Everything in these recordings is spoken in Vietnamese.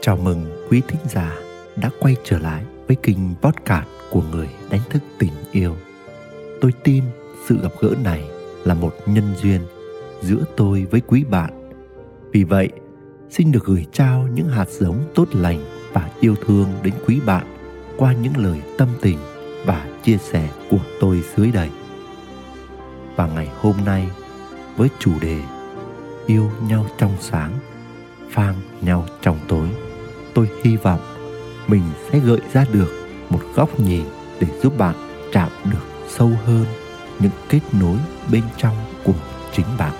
Chào mừng quý thính giả đã quay trở lại với kênh podcast của người đánh thức tình yêu. Tôi tin sự gặp gỡ này là một nhân duyên giữa tôi với quý bạn. Vì vậy, xin được gửi trao những hạt giống tốt lành và yêu thương đến quý bạn qua những lời tâm tình và chia sẻ của tôi dưới đây. Và ngày hôm nay với chủ đề Yêu nhau trong sáng, phang nhau trong tối tôi hy vọng mình sẽ gợi ra được một góc nhìn để giúp bạn chạm được sâu hơn những kết nối bên trong của chính bạn.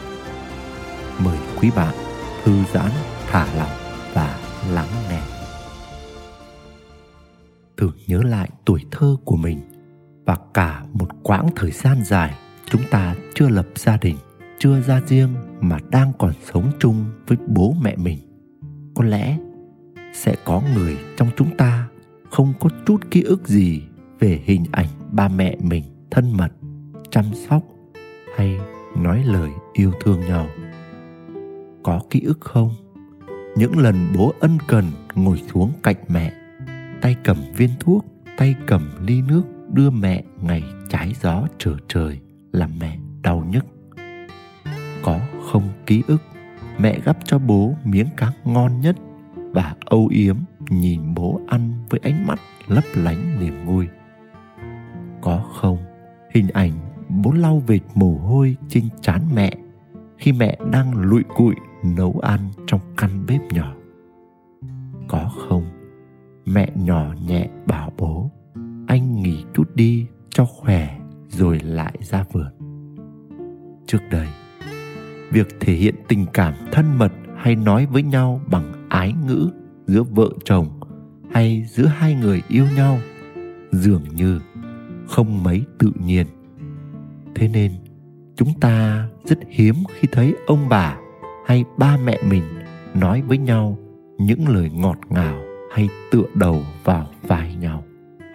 Mời quý bạn thư giãn, thả lỏng và lắng nghe. Thử nhớ lại tuổi thơ của mình và cả một quãng thời gian dài chúng ta chưa lập gia đình, chưa ra riêng mà đang còn sống chung với bố mẹ mình. Có lẽ sẽ có người trong chúng ta không có chút ký ức gì về hình ảnh ba mẹ mình thân mật, chăm sóc hay nói lời yêu thương nhau. Có ký ức không? Những lần bố ân cần ngồi xuống cạnh mẹ, tay cầm viên thuốc, tay cầm ly nước đưa mẹ ngày trái gió trở trời làm mẹ đau nhức. Có không ký ức? Mẹ gắp cho bố miếng cá ngon nhất và âu yếm nhìn bố ăn với ánh mắt lấp lánh niềm vui. Có không, hình ảnh bố lau vệt mồ hôi trên trán mẹ khi mẹ đang lụi cụi nấu ăn trong căn bếp nhỏ. Có không, mẹ nhỏ nhẹ bảo bố, anh nghỉ chút đi cho khỏe rồi lại ra vườn. Trước đây, việc thể hiện tình cảm thân mật hay nói với nhau bằng ái ngữ giữa vợ chồng hay giữa hai người yêu nhau, dường như không mấy tự nhiên. Thế nên, chúng ta rất hiếm khi thấy ông bà hay ba mẹ mình nói với nhau những lời ngọt ngào hay tựa đầu vào vai nhau.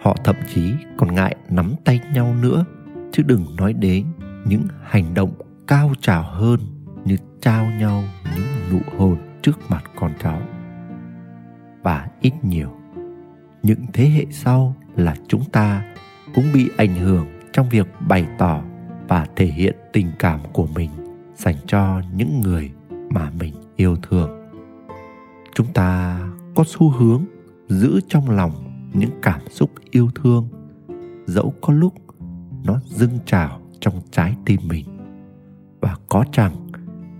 Họ thậm chí còn ngại nắm tay nhau nữa, chứ đừng nói đến những hành động cao trào hơn như trao nhau những nụ hôn trước mặt con cháu. Và ít nhiều, những thế hệ sau là chúng ta cũng bị ảnh hưởng trong việc bày tỏ và thể hiện tình cảm của mình dành cho những người mà mình yêu thương. Chúng ta có xu hướng giữ trong lòng những cảm xúc yêu thương, dẫu có lúc nó dâng trào trong trái tim mình. Và có chăng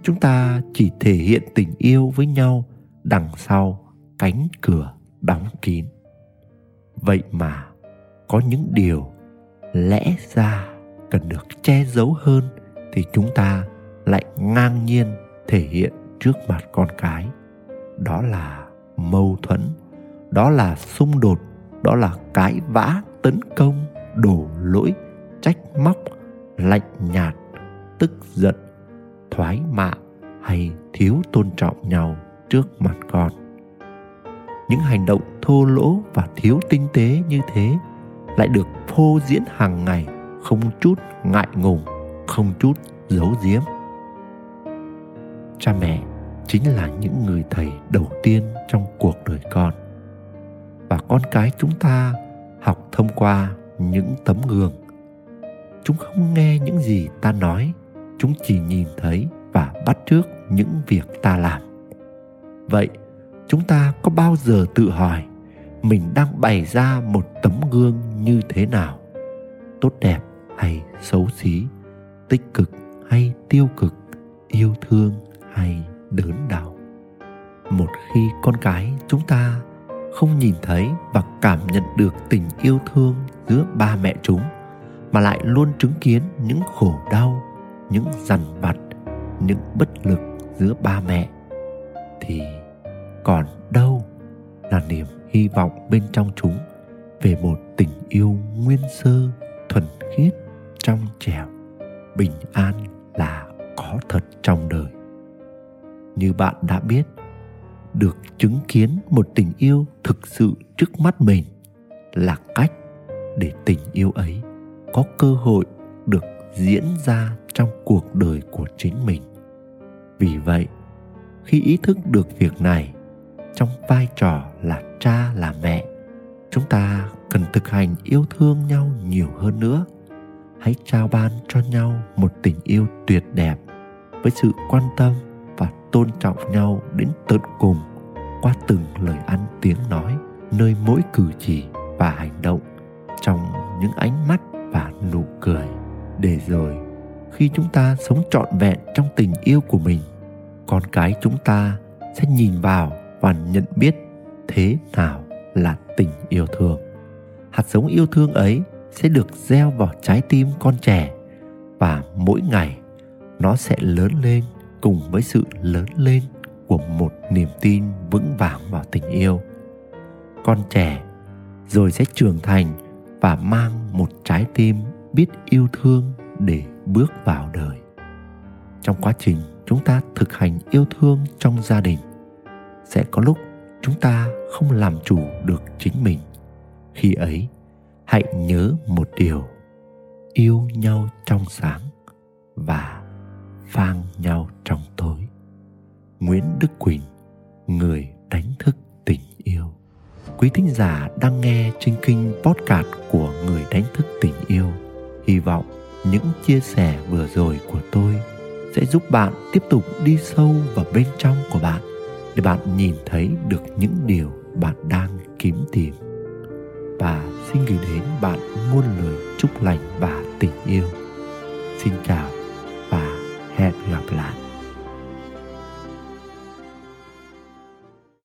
chúng ta chỉ thể hiện tình yêu với nhau đằng sau cánh cửa đóng kín. Vậy mà có những điều lẽ ra cần được che giấu hơn thì chúng ta lại ngang nhiên thể hiện trước mặt con cái. Đó là mâu thuẫn, đó là xung đột, đó là cãi vã, tấn công, đổ lỗi, trách móc, lạnh nhạt, tức giận thoái mạ hay thiếu tôn trọng nhau trước mặt con. Những hành động thô lỗ và thiếu tinh tế như thế lại được phô diễn hàng ngày, không chút ngại ngùng, không chút giấu giếm. Cha mẹ chính là những người thầy đầu tiên trong cuộc đời con, và con cái chúng ta học thông qua những tấm gương. Chúng không nghe những gì ta nói chúng chỉ nhìn thấy và bắt trước những việc ta làm. Vậy, chúng ta có bao giờ tự hỏi mình đang bày ra một tấm gương như thế nào? Tốt đẹp hay xấu xí, tích cực hay tiêu cực, yêu thương hay đớn đau? Một khi con cái chúng ta không nhìn thấy và cảm nhận được tình yêu thương giữa ba mẹ chúng, mà lại luôn chứng kiến những khổ đau những dằn vặt, những bất lực giữa ba mẹ thì còn đâu là niềm hy vọng bên trong chúng về một tình yêu nguyên sơ, thuần khiết trong trẻo, bình an là có thật trong đời. Như bạn đã biết, được chứng kiến một tình yêu thực sự trước mắt mình là cách để tình yêu ấy có cơ hội được diễn ra trong cuộc đời của chính mình. Vì vậy, khi ý thức được việc này, trong vai trò là cha là mẹ, chúng ta cần thực hành yêu thương nhau nhiều hơn nữa. Hãy trao ban cho nhau một tình yêu tuyệt đẹp với sự quan tâm và tôn trọng nhau đến tận cùng qua từng lời ăn tiếng nói, nơi mỗi cử chỉ và hành động trong những ánh mắt và nụ cười. Để rồi khi chúng ta sống trọn vẹn trong tình yêu của mình, con cái chúng ta sẽ nhìn vào và nhận biết thế nào là tình yêu thương. Hạt giống yêu thương ấy sẽ được gieo vào trái tim con trẻ và mỗi ngày nó sẽ lớn lên cùng với sự lớn lên của một niềm tin vững vàng vào tình yêu. Con trẻ rồi sẽ trưởng thành và mang một trái tim biết yêu thương để bước vào đời. Trong quá trình chúng ta thực hành yêu thương trong gia đình, sẽ có lúc chúng ta không làm chủ được chính mình. Khi ấy, hãy nhớ một điều, yêu nhau trong sáng và phang nhau trong tối. Nguyễn đức quỳnh, người đánh thức tình yêu. Quý thính giả đang nghe trên kinh podcast của người đánh thức tình yêu. Hy vọng những chia sẻ vừa rồi của tôi sẽ giúp bạn tiếp tục đi sâu vào bên trong của bạn để bạn nhìn thấy được những điều bạn đang kiếm tìm. Và xin gửi đến bạn muôn lời chúc lành và tình yêu. Xin chào và hẹn gặp lại.